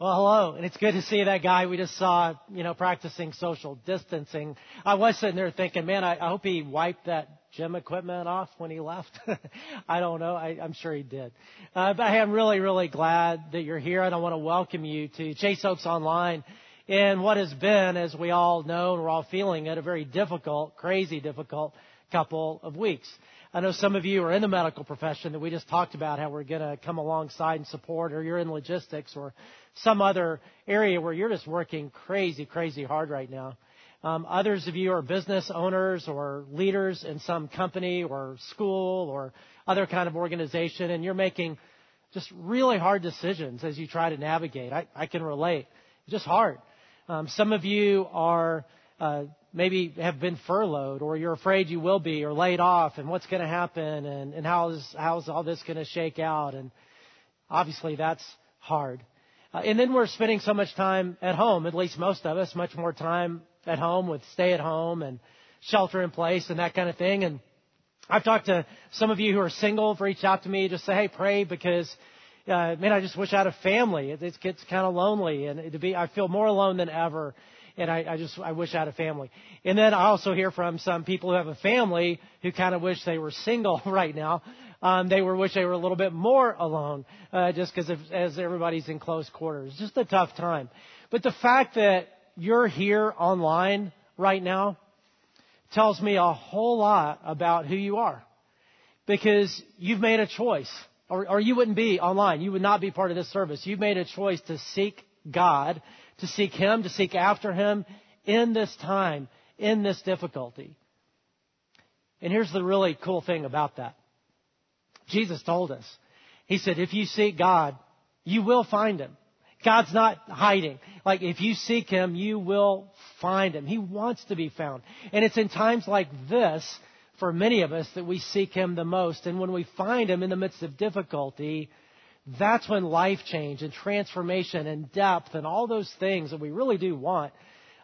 Well, hello, and it's good to see that guy we just saw, you know, practicing social distancing. I was sitting there thinking, man, I, I hope he wiped that gym equipment off when he left. I don't know. I, I'm sure he did. Uh, but hey, I'm really, really glad that you're here, and I want to welcome you to Chase Oaks Online in what has been, as we all know and we're all feeling it, a very difficult, crazy difficult couple of weeks. I know some of you are in the medical profession that we just talked about how we're going to come alongside and support, or you're in logistics or some other area where you're just working crazy, crazy hard right now. Um, others of you are business owners or leaders in some company or school or other kind of organization, and you're making just really hard decisions as you try to navigate. I, I can relate. It's just hard. Um, some of you are uh, maybe have been furloughed or you're afraid you will be or laid off and what's going to happen and, and how's, how's all this going to shake out. And obviously that's hard. Uh, and then we're spending so much time at home, at least most of us, much more time at home with stay at home and shelter in place and that kind of thing. And I've talked to some of you who are single, have reached out to me, just say, hey, pray because uh, man, I just wish I had a family. It, it gets kind of lonely, and to be, I feel more alone than ever and I, I just I wish I had a family. And then I also hear from some people who have a family who kind of wish they were single right now. Um, they were wish they were a little bit more alone, uh, just because as everybody's in close quarters, just a tough time. But the fact that you're here online right now tells me a whole lot about who you are, because you've made a choice, or, or you wouldn't be online. You would not be part of this service. You've made a choice to seek God to seek Him, to seek after Him in this time, in this difficulty. And here's the really cool thing about that. Jesus told us. He said, if you seek God, you will find Him. God's not hiding. Like, if you seek Him, you will find Him. He wants to be found. And it's in times like this, for many of us, that we seek Him the most. And when we find Him in the midst of difficulty, that's when life change and transformation and depth and all those things that we really do want,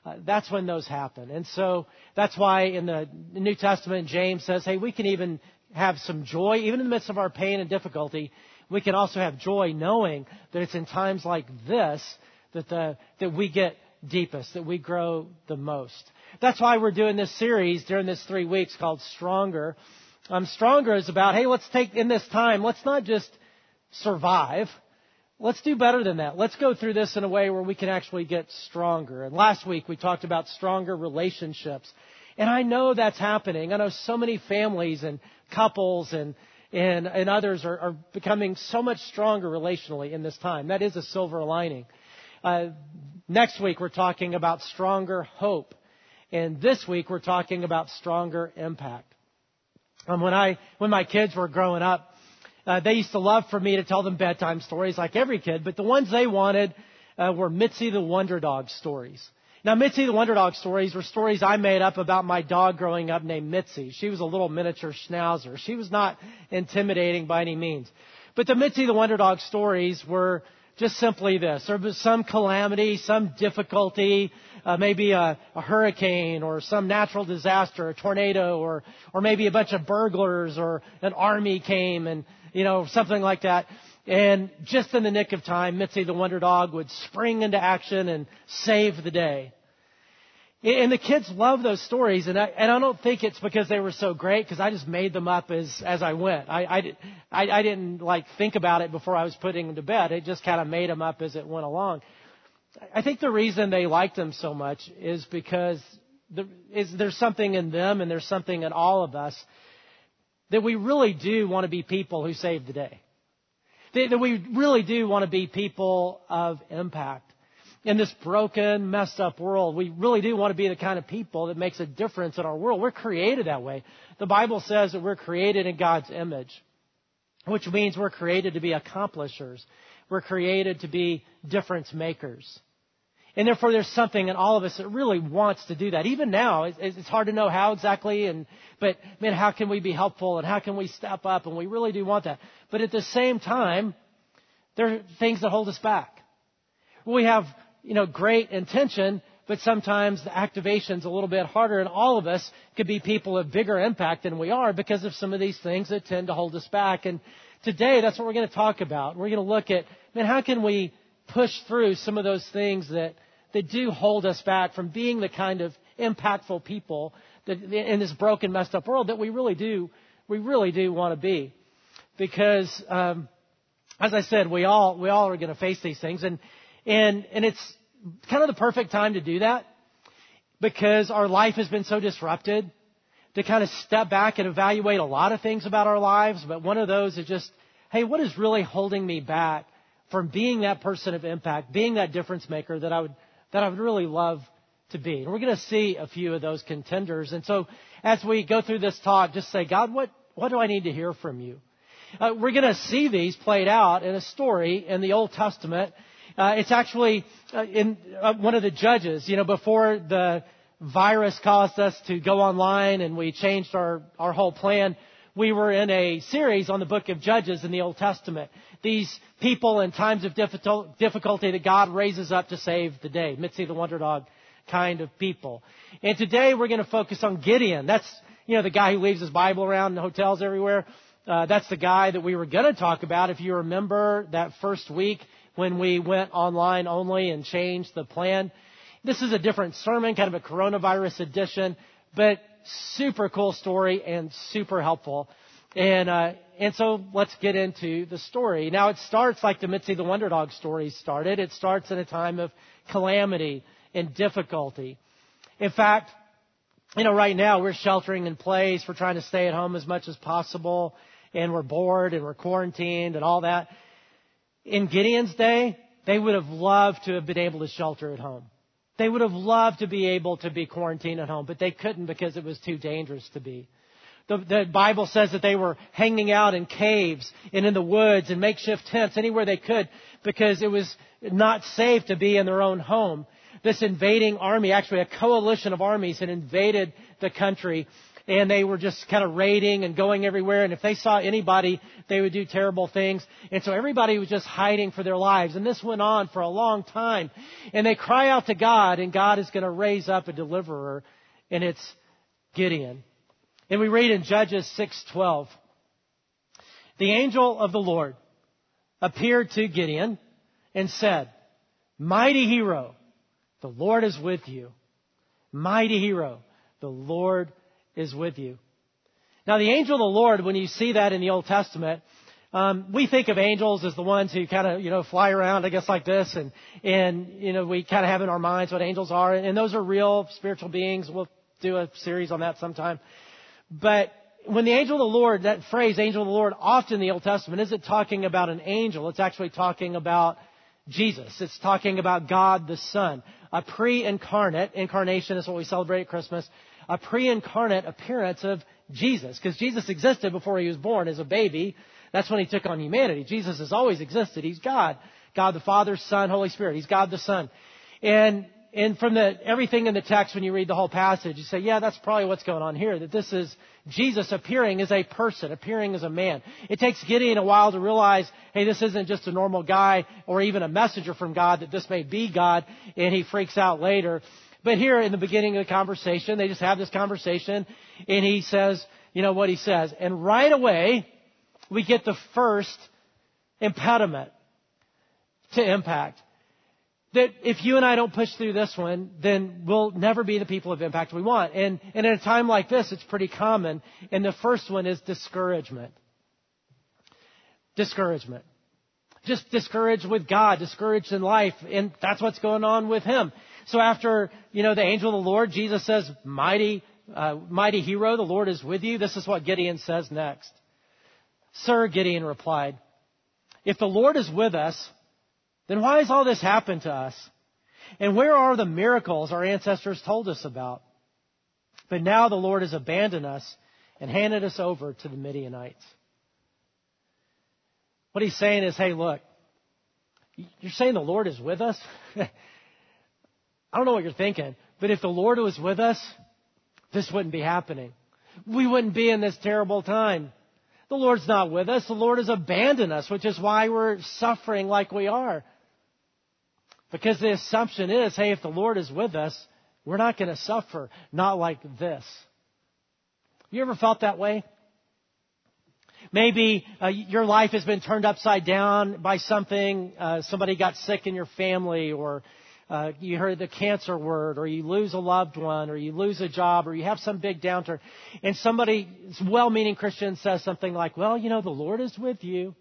uh, that's when those happen. And so that's why in the New Testament, James says, hey, we can even have some joy, even in the midst of our pain and difficulty. We can also have joy knowing that it's in times like this that the, that we get deepest, that we grow the most. That's why we're doing this series during this three weeks called Stronger. Um, Stronger is about, hey, let's take in this time, let's not just survive. Let's do better than that. Let's go through this in a way where we can actually get stronger. And last week we talked about stronger relationships. And I know that's happening. I know so many families and couples and and, and others are, are becoming so much stronger relationally in this time. That is a silver lining. Uh, next week we're talking about stronger hope. And this week we're talking about stronger impact. Um, when I, when my kids were growing up, uh, they used to love for me to tell them bedtime stories like every kid, but the ones they wanted uh, were Mitzi the Wonder Dog stories. Now, Mitzi the Wonder Dog stories were stories I made up about my dog growing up named Mitzi. She was a little miniature schnauzer. She was not intimidating by any means. But the Mitzi the Wonder Dog stories were just simply this. There was some calamity, some difficulty, uh, maybe a, a hurricane or some natural disaster, a tornado, or, or maybe a bunch of burglars or an army came and you know, something like that. And just in the nick of time, Mitzi the Wonder Dog would spring into action and save the day. And the kids love those stories, and I, and I don't think it's because they were so great, because I just made them up as as I went. I, I, I, I didn't like think about it before I was putting them to bed. It just kind of made them up as it went along. I think the reason they liked them so much is because the, is there's something in them, and there's something in all of us that we really do want to be people who save the day. That we really do want to be people of impact. In this broken, messed up world, we really do want to be the kind of people that makes a difference in our world. We're created that way. The Bible says that we're created in God's image, which means we're created to be accomplishers. We're created to be difference makers. And therefore, there's something in all of us that really wants to do that. Even now, it's hard to know how exactly, and but man, how can we be helpful and how can we step up? And we really do want that. But at the same time, there are things that hold us back. We have, you know, great intention, but sometimes the activation's a little bit harder, and all of us could be people of bigger impact than we are because of some of these things that tend to hold us back. And today, that's what we're going to talk about. We're going to look at, man, how can we push through some of those things that, that do hold us back from being the kind of impactful people that in this broken, messed up world that we really do, we really do want to be. Because, um, as I said, we all, we all are going to face these things and, and, and it's kind of the perfect time to do that because our life has been so disrupted to kind of step back and evaluate a lot of things about our lives. But one of those is just, hey, what is really holding me back from being that person of impact, being that difference maker that I would, that I would really love to be. And we're going to see a few of those contenders. And so as we go through this talk, just say, God, what, what do I need to hear from you? Uh, we're going to see these played out in a story in the Old Testament. Uh, it's actually uh, in uh, one of the judges, you know, before the virus caused us to go online and we changed our, our whole plan. We were in a series on the book of Judges in the Old Testament. These people in times of difficulty that God raises up to save the day. Mitzi the Wonder Dog kind of people. And today we're going to focus on Gideon. That's, you know, the guy who leaves his Bible around in hotels everywhere. Uh, that's the guy that we were going to talk about if you remember that first week when we went online only and changed the plan. This is a different sermon, kind of a coronavirus edition, but super cool story and super helpful. And, uh, and so let's get into the story. Now it starts like the Mitzi the Wonder Dog story started. It starts in a time of calamity and difficulty. In fact, you know, right now we're sheltering in place. We're trying to stay at home as much as possible and we're bored and we're quarantined and all that. In Gideon's day, they would have loved to have been able to shelter at home. They would have loved to be able to be quarantined at home, but they couldn't because it was too dangerous to be. The, the, Bible says that they were hanging out in caves and in the woods and makeshift tents anywhere they could because it was not safe to be in their own home. This invading army, actually a coalition of armies had invaded the country and they were just kind of raiding and going everywhere. And if they saw anybody, they would do terrible things. And so everybody was just hiding for their lives. And this went on for a long time. And they cry out to God, and God is going to raise up a deliverer, and it's Gideon. And we read in Judges 6:12, the angel of the Lord appeared to Gideon and said, "Mighty hero, the Lord is with you. Mighty hero, the Lord is with you. Now, the angel of the Lord, when you see that in the Old Testament, um, we think of angels as the ones who kind of, you know, fly around, I guess, like this, and and you know, we kind of have in our minds what angels are, and those are real spiritual beings. We'll do a series on that sometime. But when the angel of the Lord, that phrase, angel of the Lord, often in the Old Testament isn't talking about an angel. It's actually talking about Jesus. It's talking about God the Son. A pre-incarnate, incarnation is what we celebrate at Christmas, a pre-incarnate appearance of Jesus. Because Jesus existed before he was born as a baby. That's when he took on humanity. Jesus has always existed. He's God. God the Father, Son, Holy Spirit. He's God the Son. And, and from the, everything in the text, when you read the whole passage, you say, yeah, that's probably what's going on here. That this is Jesus appearing as a person, appearing as a man. It takes Gideon a while to realize, hey, this isn't just a normal guy or even a messenger from God, that this may be God, and he freaks out later. But here in the beginning of the conversation, they just have this conversation and he says, you know what he says. And right away, we get the first impediment to impact. That if you and I don't push through this one, then we'll never be the people of impact we want. And, and in a time like this, it's pretty common. And the first one is discouragement. Discouragement. Just discouraged with God, discouraged in life, and that's what's going on with him. So after, you know, the angel of the Lord, Jesus says, mighty, uh, mighty hero, the Lord is with you. This is what Gideon says next. Sir, Gideon replied, if the Lord is with us, then why has all this happened to us? And where are the miracles our ancestors told us about? But now the Lord has abandoned us and handed us over to the Midianites. What he's saying is, hey, look, you're saying the Lord is with us? I don't know what you're thinking, but if the Lord was with us, this wouldn't be happening. We wouldn't be in this terrible time. The Lord's not with us. The Lord has abandoned us, which is why we're suffering like we are. Because the assumption is, hey, if the Lord is with us, we're not going to suffer. Not like this. You ever felt that way? Maybe uh, your life has been turned upside down by something. Uh, somebody got sick in your family, or uh, you heard the cancer word, or you lose a loved one, or you lose a job, or you have some big downturn. And somebody, well-meaning Christian, says something like, "Well, you know, the Lord is with you,"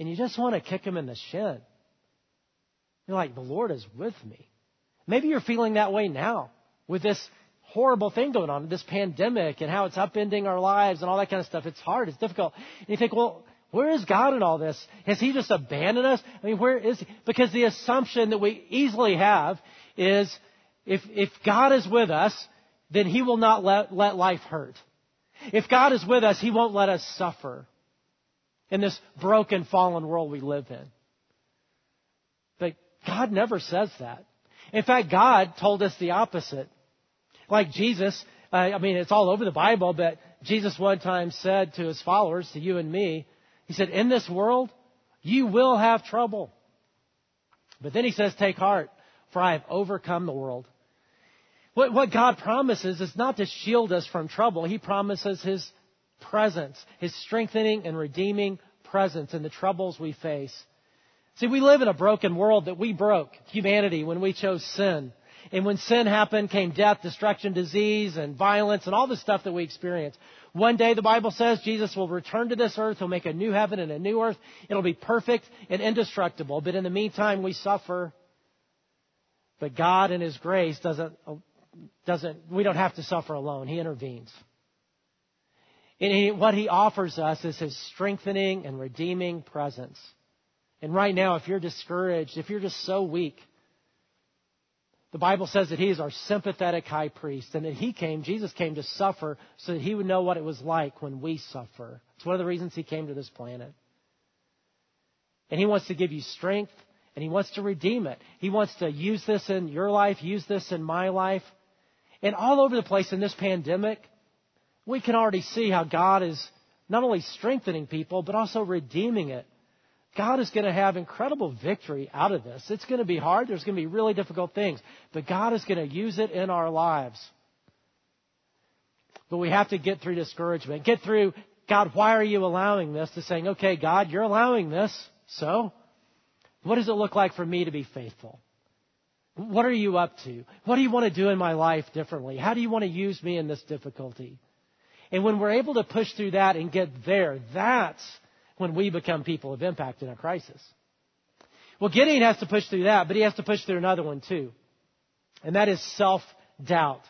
and you just want to kick him in the shin. You're like, "The Lord is with me." Maybe you're feeling that way now with this horrible thing going on, this pandemic and how it's upending our lives and all that kind of stuff. It's hard. It's difficult. And you think, well, where is God in all this? Has He just abandoned us? I mean, where is He? Because the assumption that we easily have is if, if God is with us, then He will not let, let life hurt. If God is with us, He won't let us suffer in this broken, fallen world we live in. God never says that. In fact, God told us the opposite. Like Jesus, uh, I mean, it's all over the Bible, but Jesus one time said to his followers, to you and me, he said, in this world, you will have trouble. But then he says, take heart, for I have overcome the world. What, what God promises is not to shield us from trouble. He promises His presence, His strengthening and redeeming presence in the troubles we face. See, we live in a broken world that we broke, humanity, when we chose sin. And when sin happened, came death, destruction, disease, and violence, and all the stuff that we experience. One day, the Bible says, Jesus will return to this earth. He'll make a new heaven and a new earth. It'll be perfect and indestructible. But in the meantime, we suffer. But God, in His grace, doesn't, doesn't, we don't have to suffer alone. He intervenes. And he, what He offers us is His strengthening and redeeming presence. And right now, if you're discouraged, if you're just so weak, the Bible says that he is our sympathetic high priest and that he came, Jesus came to suffer so that he would know what it was like when we suffer. It's one of the reasons he came to this planet. And he wants to give you strength and he wants to redeem it. He wants to use this in your life, use this in my life. And all over the place in this pandemic, we can already see how God is not only strengthening people, but also redeeming it God is going to have incredible victory out of this. It's going to be hard. There's going to be really difficult things. But God is going to use it in our lives. But we have to get through discouragement. Get through, God, why are you allowing this? To saying, okay, God, you're allowing this. So, what does it look like for me to be faithful? What are you up to? What do you want to do in my life differently? How do you want to use me in this difficulty? And when we're able to push through that and get there, that's when we become people of impact in a crisis. Well, Gideon has to push through that, but he has to push through another one too. And that is self-doubt.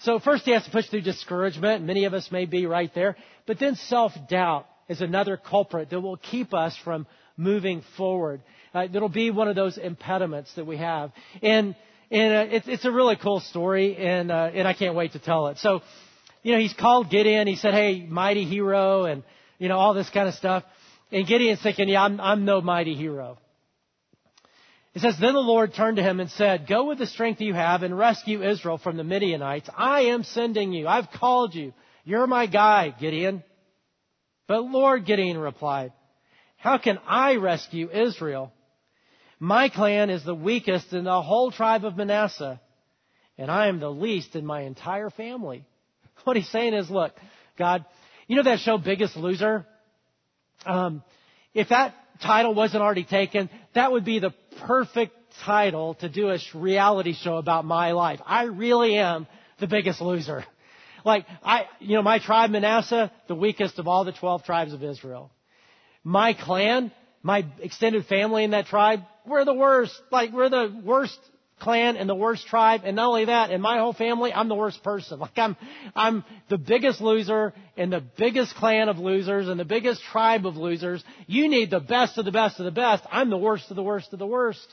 So first he has to push through discouragement. Many of us may be right there. But then self-doubt is another culprit that will keep us from moving forward. Uh, that'll be one of those impediments that we have. And, and uh, it's, it's a really cool story, and, uh, and I can't wait to tell it. So, you know, he's called Gideon. He said, hey, mighty hero. And you know, all this kind of stuff. And Gideon's thinking, yeah, I'm, I'm no mighty hero. It says, Then the Lord turned to him and said, Go with the strength you have and rescue Israel from the Midianites. I am sending you. I've called you. You're my guy, Gideon. But Lord, Gideon replied, How can I rescue Israel? My clan is the weakest in the whole tribe of Manasseh, and I am the least in my entire family. What he's saying is, look, God, you know that show Biggest Loser? Um, if that title wasn't already taken, that would be the perfect title to do a reality show about my life. I really am the biggest loser. Like, I, you know, my tribe, Manasseh, the weakest of all the 12 tribes of Israel. My clan, my extended family in that tribe, we're the worst. Like, we're the worst clan and the worst tribe. And not only that, in my whole family, I'm the worst person. Like I'm, I'm the biggest loser in the biggest clan of losers and the biggest tribe of losers. You need the best of the best of the best. I'm the worst of the worst of the worst.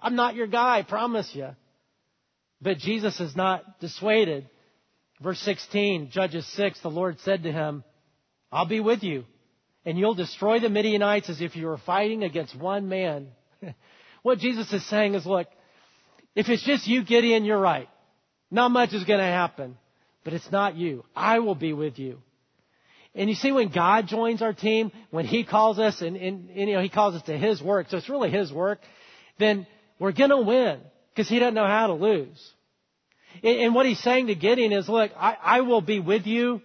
I'm not your guy, I promise you. But Jesus is not dissuaded. Verse 16, Judges 6, the Lord said to him, I'll be with you, and you'll destroy the Midianites as if you were fighting against one man. what Jesus is saying is, look, if it's just you, Gideon, you're right. Not much is going to happen. But it's not you. I will be with you. And you see, when God joins our team, when He calls us, and, and, and you know He calls us to His work, so it's really His work, then we're going to win because He doesn't know how to lose. And, and what He's saying to Gideon is, look, I, I will be with you,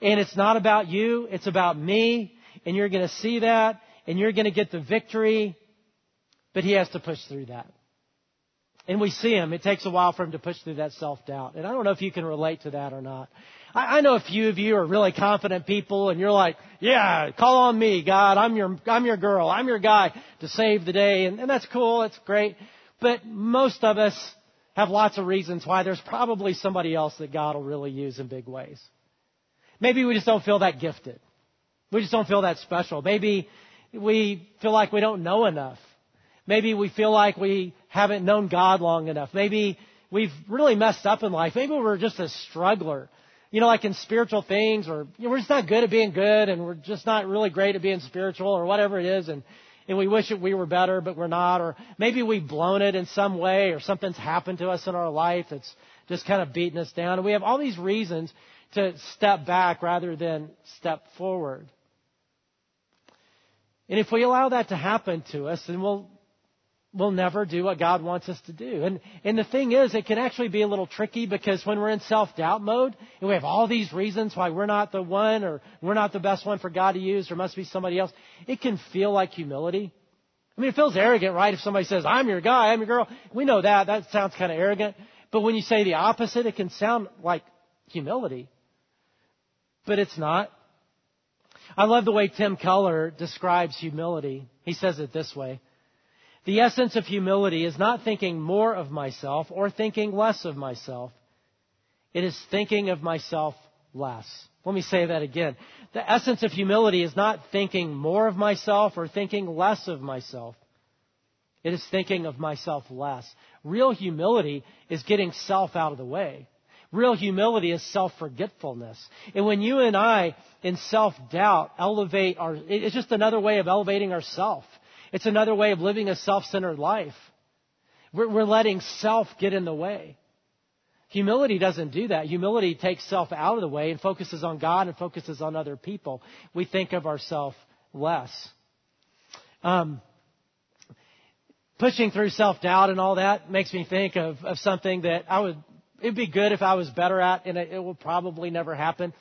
And it's not about you, it's about me. And you're going to see that and you're going to get the victory. But he has to push through that. And we see him. It takes a while for him to push through that self-doubt. And I don't know if you can relate to that or not. I, I know a few of you are really confident people and you're like, yeah, call on me, God. I'm your, I'm your girl. I'm your guy to save the day. And, and that's cool. That's great. But most of us have lots of reasons why there's probably somebody else that God will really use in big ways. Maybe we just don't feel that gifted. We just don't feel that special. Maybe we feel like we don't know enough. Maybe we feel like we haven't known God long enough. Maybe we've really messed up in life. Maybe we're just a struggler. You know, like in spiritual things, or you know, we're just not good at being good, and we're just not really great at being spiritual, or whatever it is, and and we wish that we were better, but we're not, or maybe we've blown it in some way, or something's happened to us in our life that's just kind of beaten us down. And we have all these reasons to step back rather than step forward. And if we allow that to happen to us, then we'll we'll never do what God wants us to do. And and the thing is, it can actually be a little tricky because when we're in self-doubt mode and we have all these reasons why we're not the one or we're not the best one for God to use, there must be somebody else, it can feel like humility. I mean, it feels arrogant, right? If somebody says, I'm your guy, I'm your girl. We know that. That sounds kind of arrogant. But when you say the opposite, it can sound like humility. But it's not. I love the way Tim Keller describes humility. He says it this way. The essence of humility is not thinking more of myself or thinking less of myself. It is thinking of myself less. Let me say that again. The essence of humility is not thinking more of myself or thinking less of myself. It is thinking of myself less. Real humility is getting self out of the way. Real humility is self-forgetfulness. And when you and I, in self-doubt, elevate our, it's just another way of elevating ourself. It's another way of living a self-centered life. We're, we're letting self get in the way. Humility doesn't do that. Humility takes self out of the way and focuses on God and focuses on other people. We think of ourselves less. Um, pushing through self doubt and all that makes me think of, of something that I would, it'd be good if I was better at, and it, it will probably never happen,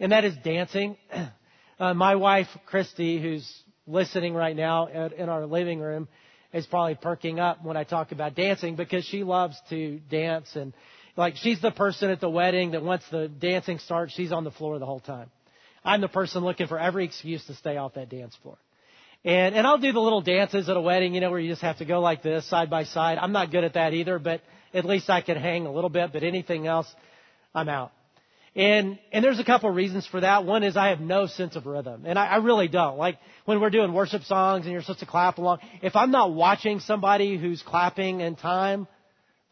and that is dancing. Uh, my wife, Christy, who's listening right now at, in our living room is probably perking up when I talk about dancing because she loves to dance and like she's the person at the wedding that once the dancing starts, she's on the floor the whole time. I'm the person looking for every excuse to stay off that dance floor. And and I'll do the little dances at a wedding, you know, where you just have to go like this side by side. I'm not good at that either, but at least I can hang a little bit, but anything else, I'm out. And, and there's a couple of reasons for that. One is I have no sense of rhythm. And I, I really don't. Like when we're doing worship songs and you're supposed to clap along, if I'm not watching somebody who's clapping in time,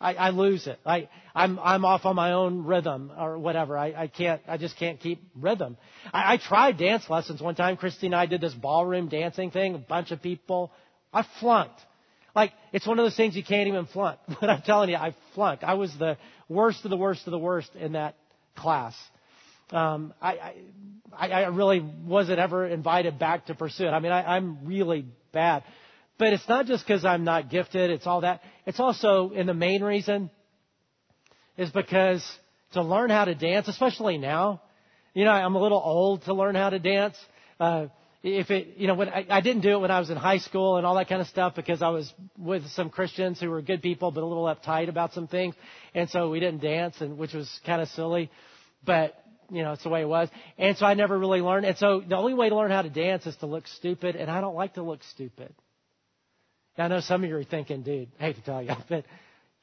I, I lose it. I, I'm, I'm off on my own rhythm or whatever. I, I can't, I just can't keep rhythm. I, I tried dance lessons one time. Christy and I did this ballroom dancing thing, a bunch of people. I flunked. Like, it's one of those things you can't even flunk. But I'm telling you, I flunked. I was the worst of the worst of the worst in that class. Um, I, I, I really wasn't ever invited back to pursue it. I mean, I, I'm really bad. But it's not just because I'm not gifted, it's all that. It's also, and the main reason is because to learn how to dance, especially now, you know, I'm a little old to learn how to dance. Uh, if it, you know, when I, I didn't do it when I was in high school and all that kind of stuff because I was with some Christians who were good people but a little uptight about some things, and so we didn't dance, and which was kind of silly, but you know, it's the way it was. And so I never really learned. And so the only way to learn how to dance is to look stupid, and I don't like to look stupid. Now, I know some of you are thinking, dude, I hate to tell you, but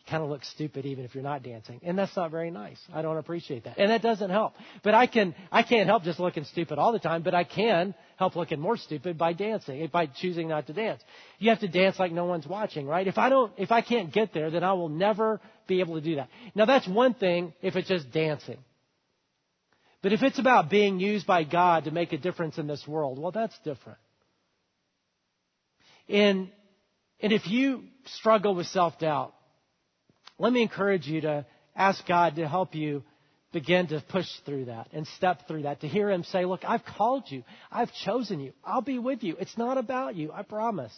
kind of look stupid even if you're not dancing. And that's not very nice. I don't appreciate that. And that doesn't help. But I can, I can't help just looking stupid all the time, but I can help looking more stupid by dancing, by choosing not to dance. You have to dance like no one's watching, right? If I don't, if I can't get there, then I will never be able to do that. Now that's one thing if it's just dancing. But if it's about being used by God to make a difference in this world, well, that's different. And, and if you struggle with self-doubt, let me encourage you to ask God to help you begin to push through that and step through that. To hear Him say, Look, I've called you. I've chosen you. I'll be with you. It's not about you. I promise.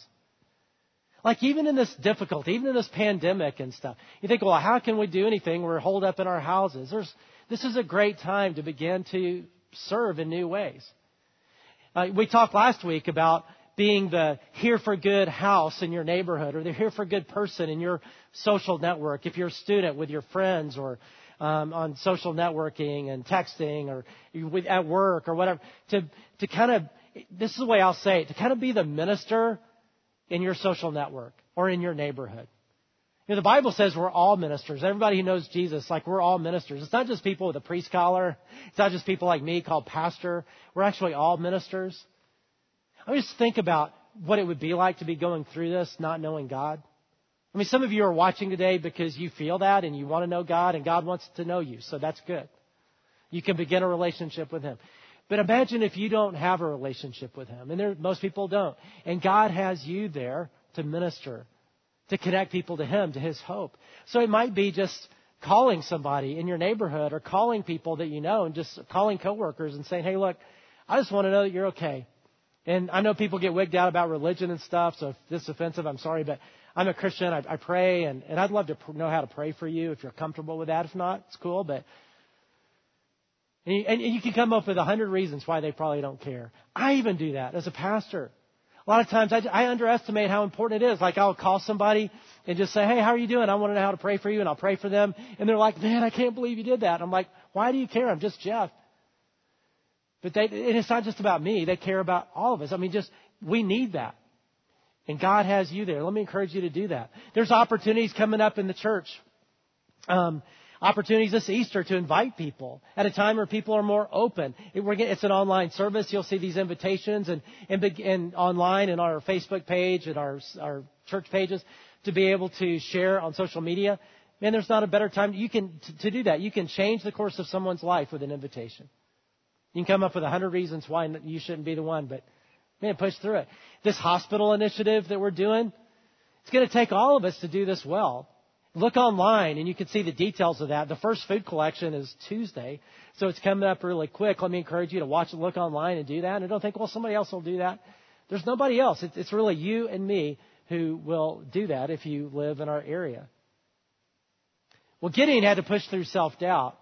Like even in this difficulty, even in this pandemic and stuff, you think, well, how can we do anything? We're holed up in our houses. There's, this is a great time to begin to serve in new ways. Uh, we talked last week about being the here for good house in your neighborhood or the here for good person in your social network. If you're a student with your friends or um, on social networking and texting or with, at work or whatever, to, to kind of, this is the way I'll say it, to kind of be the minister in your social network or in your neighborhood. You know, the Bible says we're all ministers. Everybody who knows Jesus, like we're all ministers. It's not just people with a priest collar. It's not just people like me called pastor. We're actually all ministers. I mean, just think about what it would be like to be going through this not knowing God. I mean, some of you are watching today because you feel that and you want to know God and God wants to know you. So that's good. You can begin a relationship with Him. But imagine if you don't have a relationship with Him. And there, most people don't. And God has you there to minister to connect people to Him, to His hope. So it might be just calling somebody in your neighborhood or calling people that you know and just calling coworkers and saying, hey, look, I just want to know that you're okay. And I know people get wigged out about religion and stuff, so if this is offensive, I'm sorry, but I'm a Christian. I, I pray, and, and I'd love to know how to pray for you if you're comfortable with that. If not, it's cool, but. And you, and you can come up with a hundred reasons why they probably don't care. I even do that as a pastor. A lot of times I, I underestimate how important it is. Like I'll call somebody and just say, hey, how are you doing? I want to know how to pray for you, and I'll pray for them. And they're like, man, I can't believe you did that. I'm like, why do you care? I'm just Jeff. But they, and it's not just about me. They care about all of us. I mean, just, we need that. And God has you there. Let me encourage you to do that. There's opportunities coming up in the church. Um, opportunities this Easter to invite people at a time where people are more open. it's an online service. You'll see these invitations and, and, and online and our Facebook page and our, our church pages to be able to share on social media. Man, there's not a better time. You can, to do that. You can change the course of someone's life with an invitation. You can come up with a hundred reasons why you shouldn't be the one, but man, push through it. This hospital initiative that we're doing, it's going to take all of us to do this well. Look online and you can see the details of that. The first food collection is Tuesday, so it's coming up really quick. Let me encourage you to watch it, look online and do that. And don't think, well, somebody else will do that. There's nobody else. It's really you and me who will do that if you live in our area. Well, Gideon had to push through self doubt.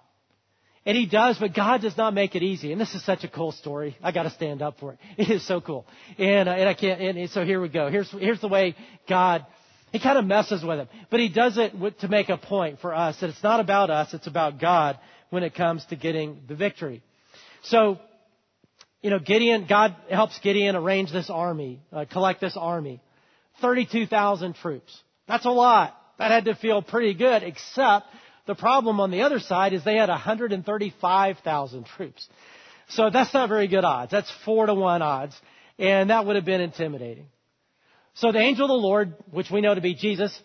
And he does, but God does not make it easy. And this is such a cool story. I got to stand up for it. It is so cool. And, uh, and I can't. And so here we go. Here's here's the way God he kind of messes with him. But he does it to make a point for us that it's not about us, it's about God when it comes to getting the victory. So, you know, Gideon, God helps Gideon arrange this army, uh, collect this army. 32,000 troops. That's a lot. That had to feel pretty good, except the problem on the other side is they had 135,000 troops. So that's not very good odds. That's four to one odds. And that would have been intimidating. So the angel of the Lord, which we know to be Jesus,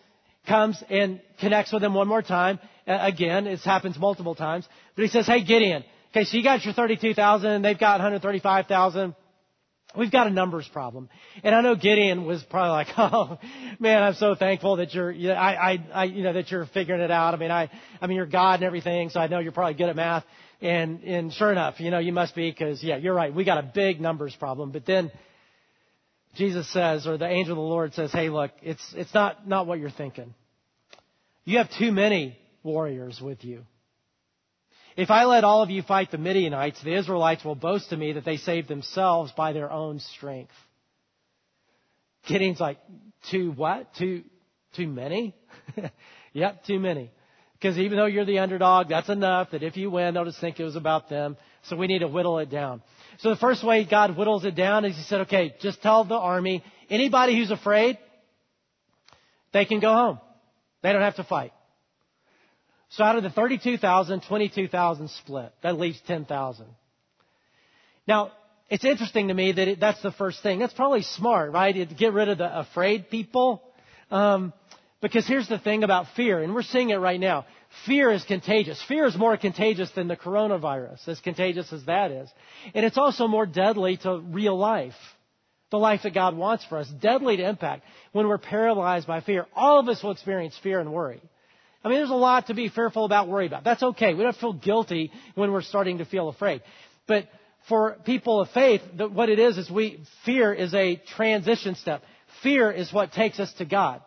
comes and connects with him one more time. Again, it happens multiple times. But he says, hey, Gideon, okay, so you got your 32,000, and they've got 135,000. We've got a numbers problem. And I know Gideon was probably like, oh, man, I'm so thankful that you're, I, I, I, you know, that you're figuring it out. I mean, I, I mean, you're God and everything, so I know you're probably good at math. And, and sure enough, you know, you must be because, yeah, you're right. We got a big numbers problem. But then Jesus says, or the angel of the Lord says, hey, look, it's, it's not, not what you're thinking. You have too many warriors with you. If I let all of you fight the Midianites, the Israelites will boast to me that they saved themselves by their own strength. Gideon's like, too what? Too, too many? yep, too many. Because even though you're the underdog, that's enough that if you win, they'll just think it was about them. So we need to whittle it down. So the first way God whittles it down is He said, okay, just tell the army, anybody who's afraid, they can go home. They don't have to fight. So out of the 32,000, 22,000 split. That leaves 10,000. Now, it's interesting to me that it, that's the first thing. That's probably smart, right? To get rid of the afraid people. Um, because here's the thing about fear, and we're seeing it right now. Fear is contagious. Fear is more contagious than the coronavirus, as contagious as that is. And it's also more deadly to real life. The life that God wants for us. Deadly to impact when we're paralyzed by fear. All of us will experience fear and worry. I mean, there's a lot to be fearful about, worry about. That's okay. We don't feel guilty when we're starting to feel afraid. But for people of faith, what it is is we, fear is a transition step. Fear is what takes us to God.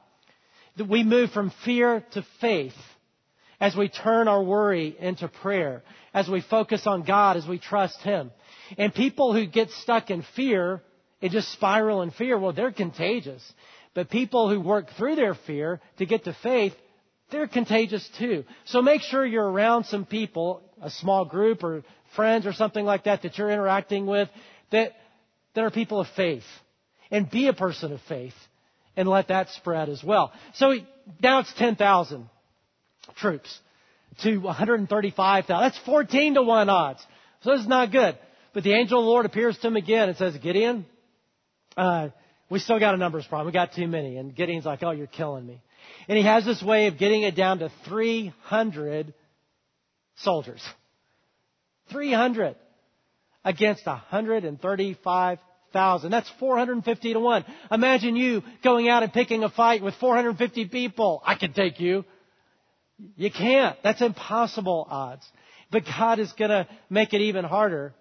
We move from fear to faith. as we turn our worry into prayer, as we focus on God, as we trust Him. And people who get stuck in fear and just spiral in fear, well, they're contagious. But people who work through their fear to get to faith, they're contagious too. So make sure you're around some people, a small group or friends or something like that that you're interacting with that, that are people of faith. And be a person of faith and let that spread as well. So now it's 10,000 troops to 135,000. That's 14 to 1 odds. So this is not good. But the angel of the Lord appears to him again and says, Gideon, uh, we still got a numbers problem. We got too many. And Gideon's like, oh, you're killing me. And he has this way of getting it down to 300 soldiers. 300 against 135,000. That's 450 to 1. Imagine you going out and picking a fight with 450 people. I can take you. You can't. That's impossible odds. But God is going to make it even harder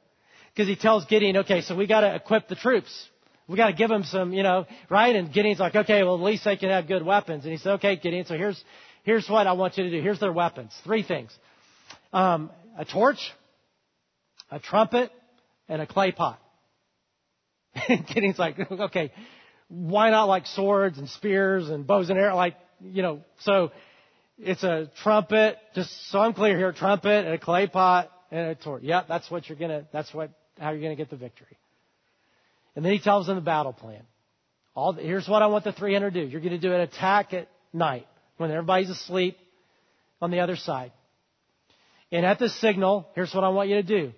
because he tells Gideon, okay, so we got to equip the troops. We got to give them some, you know, right? And Gideon's like, okay, well, at least they can have good weapons. And he said, okay, Gideon, so here's, here's what I want you to do. Here's their weapons. Three things. Um, a torch, a trumpet, and a clay pot. And Gideon's like, okay, why not like swords and spears and bows and arrows? Like, you know, so it's a trumpet, just so I'm clear here, trumpet and a clay pot and a torch. Yeah, that's what you're gonna, that's what, how you're gonna get the victory. And then he tells them the battle plan. All the, here's what I want the 300 to do. You're gonna do an attack at night when everybody's asleep on the other side. And at the signal, here's what I want you to do.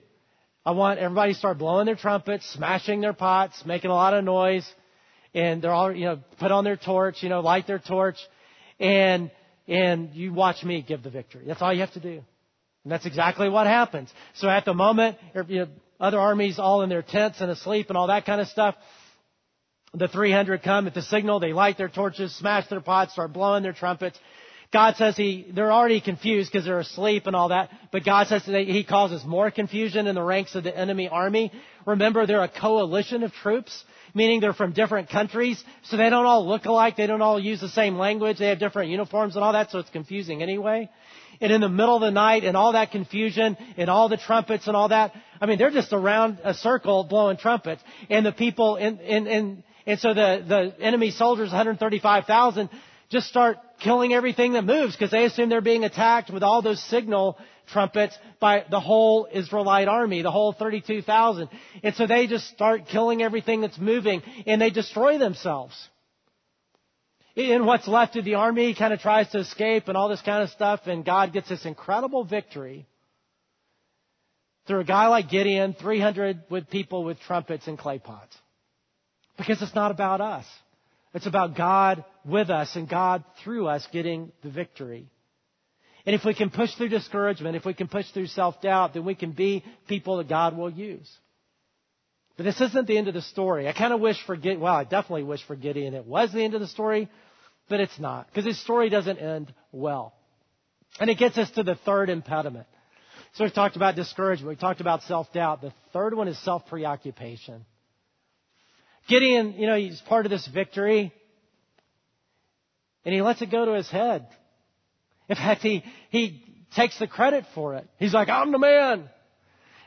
I want everybody to start blowing their trumpets, smashing their pots, making a lot of noise, and they're all, you know, put on their torch, you know, light their torch, and and you watch me give the victory. That's all you have to do. And that's exactly what happens. So at the moment, if you know, other armies all in their tents and asleep and all that kind of stuff. The 300 come at the signal, they light their torches, smash their pots, start blowing their trumpets. God says he, they're already confused because they're asleep and all that, but God says he causes more confusion in the ranks of the enemy army. Remember, they're a coalition of troops meaning they're from different countries, so they don't all look alike, they don't all use the same language, they have different uniforms and all that, so it's confusing anyway. And in the middle of the night and all that confusion and all the trumpets and all that, I mean, they're just around a circle blowing trumpets. And the people in, in, in and so the, the enemy soldiers, 135,000, just start killing everything that moves because they assume they're being attacked with all those signal trumpets by the whole Israelite army, the whole 32,000. And so they just start killing everything that's moving and they destroy themselves. And what's left of the army kind of tries to escape and all this kind of stuff and God gets this incredible victory through a guy like Gideon, 300 with people with trumpets and clay pots. Because it's not about us. It's about God with us and God through us getting the victory. And if we can push through discouragement, if we can push through self-doubt, then we can be people that God will use. But this isn't the end of the story. I kind of wish for Gideon, well, I definitely wish for Gideon it was the end of the story, but it's not. Because his story doesn't end well. And it gets us to the third impediment. So we've talked about discouragement. We talked about self-doubt. The third one is self-preoccupation. Gideon, you know, he's part of this victory. And he lets it go to his head. In fact, he, he takes the credit for it. He's like, I'm the man.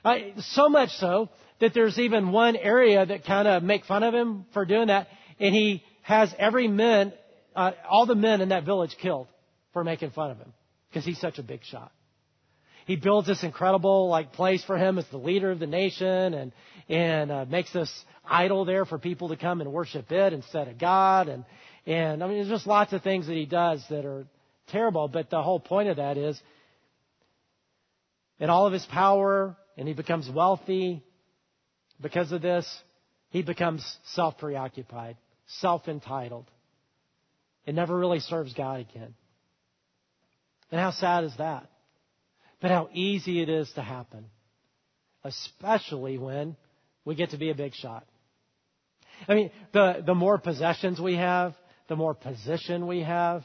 I, so much so that there's even one area that kind of make fun of him for doing that. And he has every man, uh, all the men in that village killed for making fun of him because he's such a big shot. He builds this incredible like place for him as the leader of the nation and and uh, makes this idol there for people to come and worship it instead of God and and I mean there's just lots of things that he does that are terrible, but the whole point of that is in all of his power and he becomes wealthy because of this, he becomes self preoccupied, self entitled. It never really serves God again. And how sad is that? But how easy it is to happen, especially when we get to be a big shot. I mean, the, the more possessions we have, the more position we have,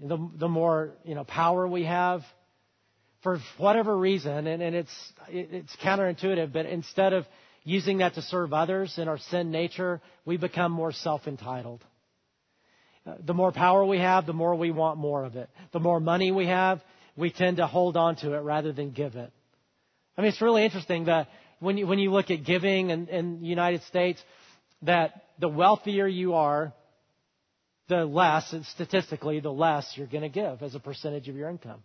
the, the more you know power we have for whatever reason and, and it's it's counterintuitive but instead of using that to serve others in our sin nature we become more self-entitled uh, the more power we have the more we want more of it the more money we have we tend to hold on to it rather than give it. I mean, it's really interesting that when you, when you look at giving in, in the United States, that the wealthier you are, the less, statistically, the less you're going to give as a percentage of your income.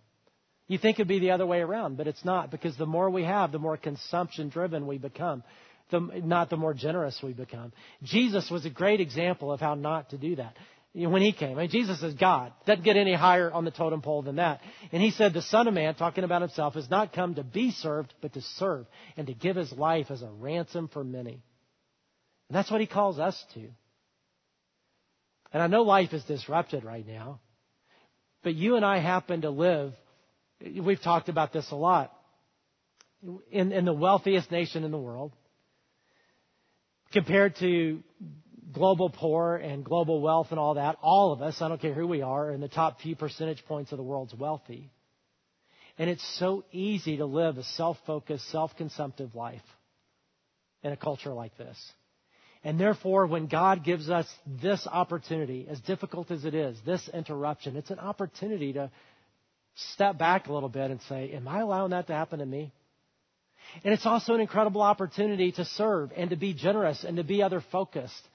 You think it'd be the other way around, but it's not because the more we have, the more consumption driven we become, the, not the more generous we become. Jesus was a great example of how not to do that when he came. I mean, Jesus is God. Doesn't get any higher on the totem pole than that. And he said, the Son of Man, talking about himself, has not come to be served, but to serve and to give his life as a ransom for many. And that's what he calls us to. And I know life is disrupted right now, but you and I happen to live We've talked about this a lot. In, in the wealthiest nation in the world, compared to global poor and global wealth and all that, all of us, I don't care who we are, are in the top few percentage points of the world's wealthy. And it's so easy to live a self-focused, self-consumptive life in a culture like this. And therefore, when God gives us this opportunity, as difficult as it is, this interruption, it's an opportunity to step back a little bit and say, Am I allowing that to happen to me? And it's also an incredible opportunity to serve and to be generous and to be other focused.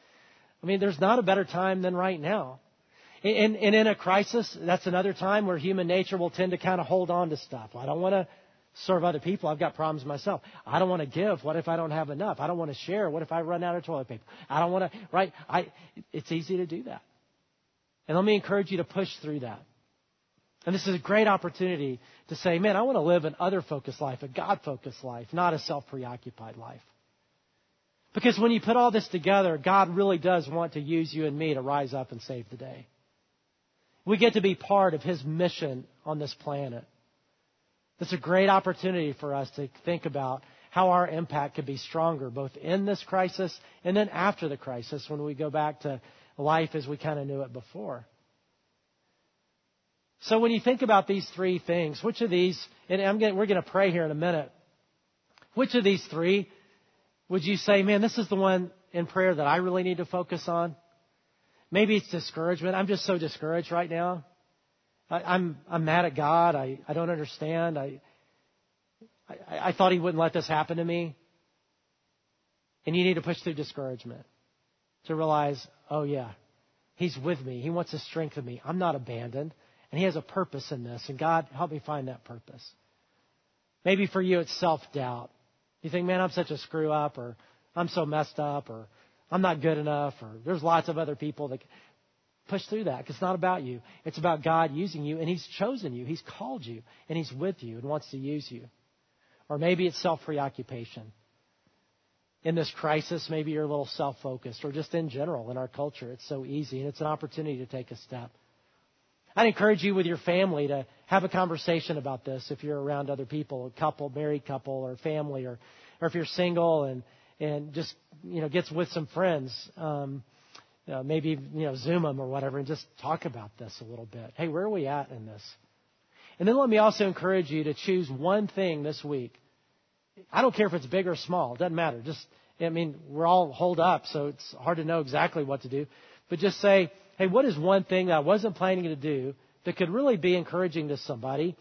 I mean, there's not a better time than right now. And, and in a crisis, that's another time where human nature will tend to kind of hold on to stuff. I don't want to serve other people. I've got problems myself. I don't want to give. What if I don't have enough? I don't want to share. What if I run out of toilet paper? I don't want to, right? I, it's easy to do that. And let me encourage you to push through that. And this is a great opportunity to say, man, I want to live an other focused life, a God focused life, not a self preoccupied life. Because when you put all this together, God really does want to use you and me to rise up and save the day. We get to be part of His mission on this planet. It's a great opportunity for us to think about how our impact could be stronger, both in this crisis and then after the crisis when we go back to life as we kind of knew it before. So when you think about these three things, which of these, and I'm getting, we're going to pray here in a minute, which of these three would you say, man, this is the one in prayer that I really need to focus on? Maybe it's discouragement. I'm just so discouraged right now. I, I'm, I'm mad at God. I, I don't understand. I, I, I thought He wouldn't let this happen to me. And you need to push through discouragement to realize, oh yeah, He's with me. He wants to strengthen me. I'm not abandoned. And He has a purpose in this. And God, help me find that purpose. Maybe for you, it's self doubt. You think, man, I'm such a screw up, or I'm so messed up, or I'm not good enough, or there's lots of other people that push through that. Cause it's not about you. It's about God using you, and He's chosen you. He's called you, and He's with you and wants to use you. Or maybe it's self preoccupation. In this crisis, maybe you're a little self focused, or just in general in our culture. It's so easy, and it's an opportunity to take a step. I'd encourage you with your family to have a conversation about this if you're around other people, a couple, married couple, or family, or, or if you're single and, and just, you know, gets with some friends. Um, you know, maybe, you know, Zoom them or whatever and just talk about this a little bit. Hey, where are we at in this? And then let me also encourage you to choose one thing this week. I don't care if it's big or small. It doesn't matter. Just, I mean, we're all holed up, so it's hard to know exactly what to do. But just say, hey, what is one thing that I wasn't planning to do that could really be encouraging to somebody?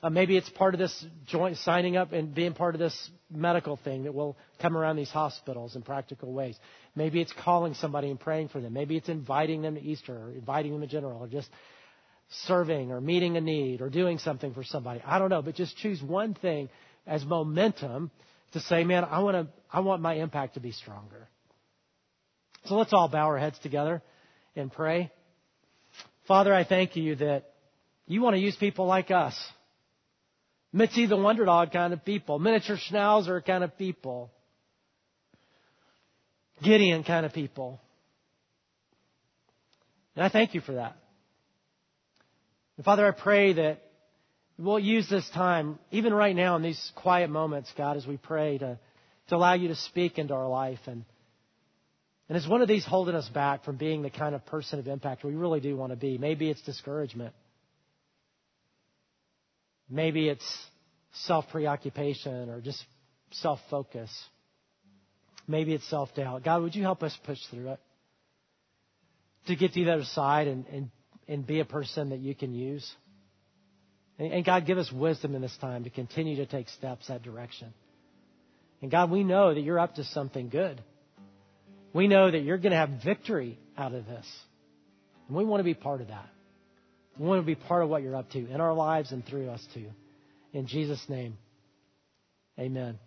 Uh, maybe it's part of this joint signing up and being part of this medical thing that will come around these hospitals in practical ways. Maybe it's calling somebody and praying for them. Maybe it's inviting them to Easter or inviting them in general or just serving or meeting a need or doing something for somebody. I don't know, but just choose one thing as momentum to say, man, I want to, I want my impact to be stronger. So let's all bow our heads together and pray. Father, I thank you that you want to use people like us. Mitzi the Wonder Dog kind of people, miniature Schnauzer kind of people, Gideon kind of people. And I thank you for that. And Father, I pray that we'll use this time, even right now in these quiet moments, God, as we pray to, to allow you to speak into our life and and is one of these holding us back from being the kind of person of impact we really do want to be? Maybe it's discouragement. Maybe it's self preoccupation or just self focus. Maybe it's self doubt. God, would you help us push through it? To get to the other side and, and, and be a person that you can use? And, and God, give us wisdom in this time to continue to take steps that direction. And God, we know that you're up to something good. We know that you're going to have victory out of this. And we want to be part of that. We want to be part of what you're up to in our lives and through us too. In Jesus' name, amen.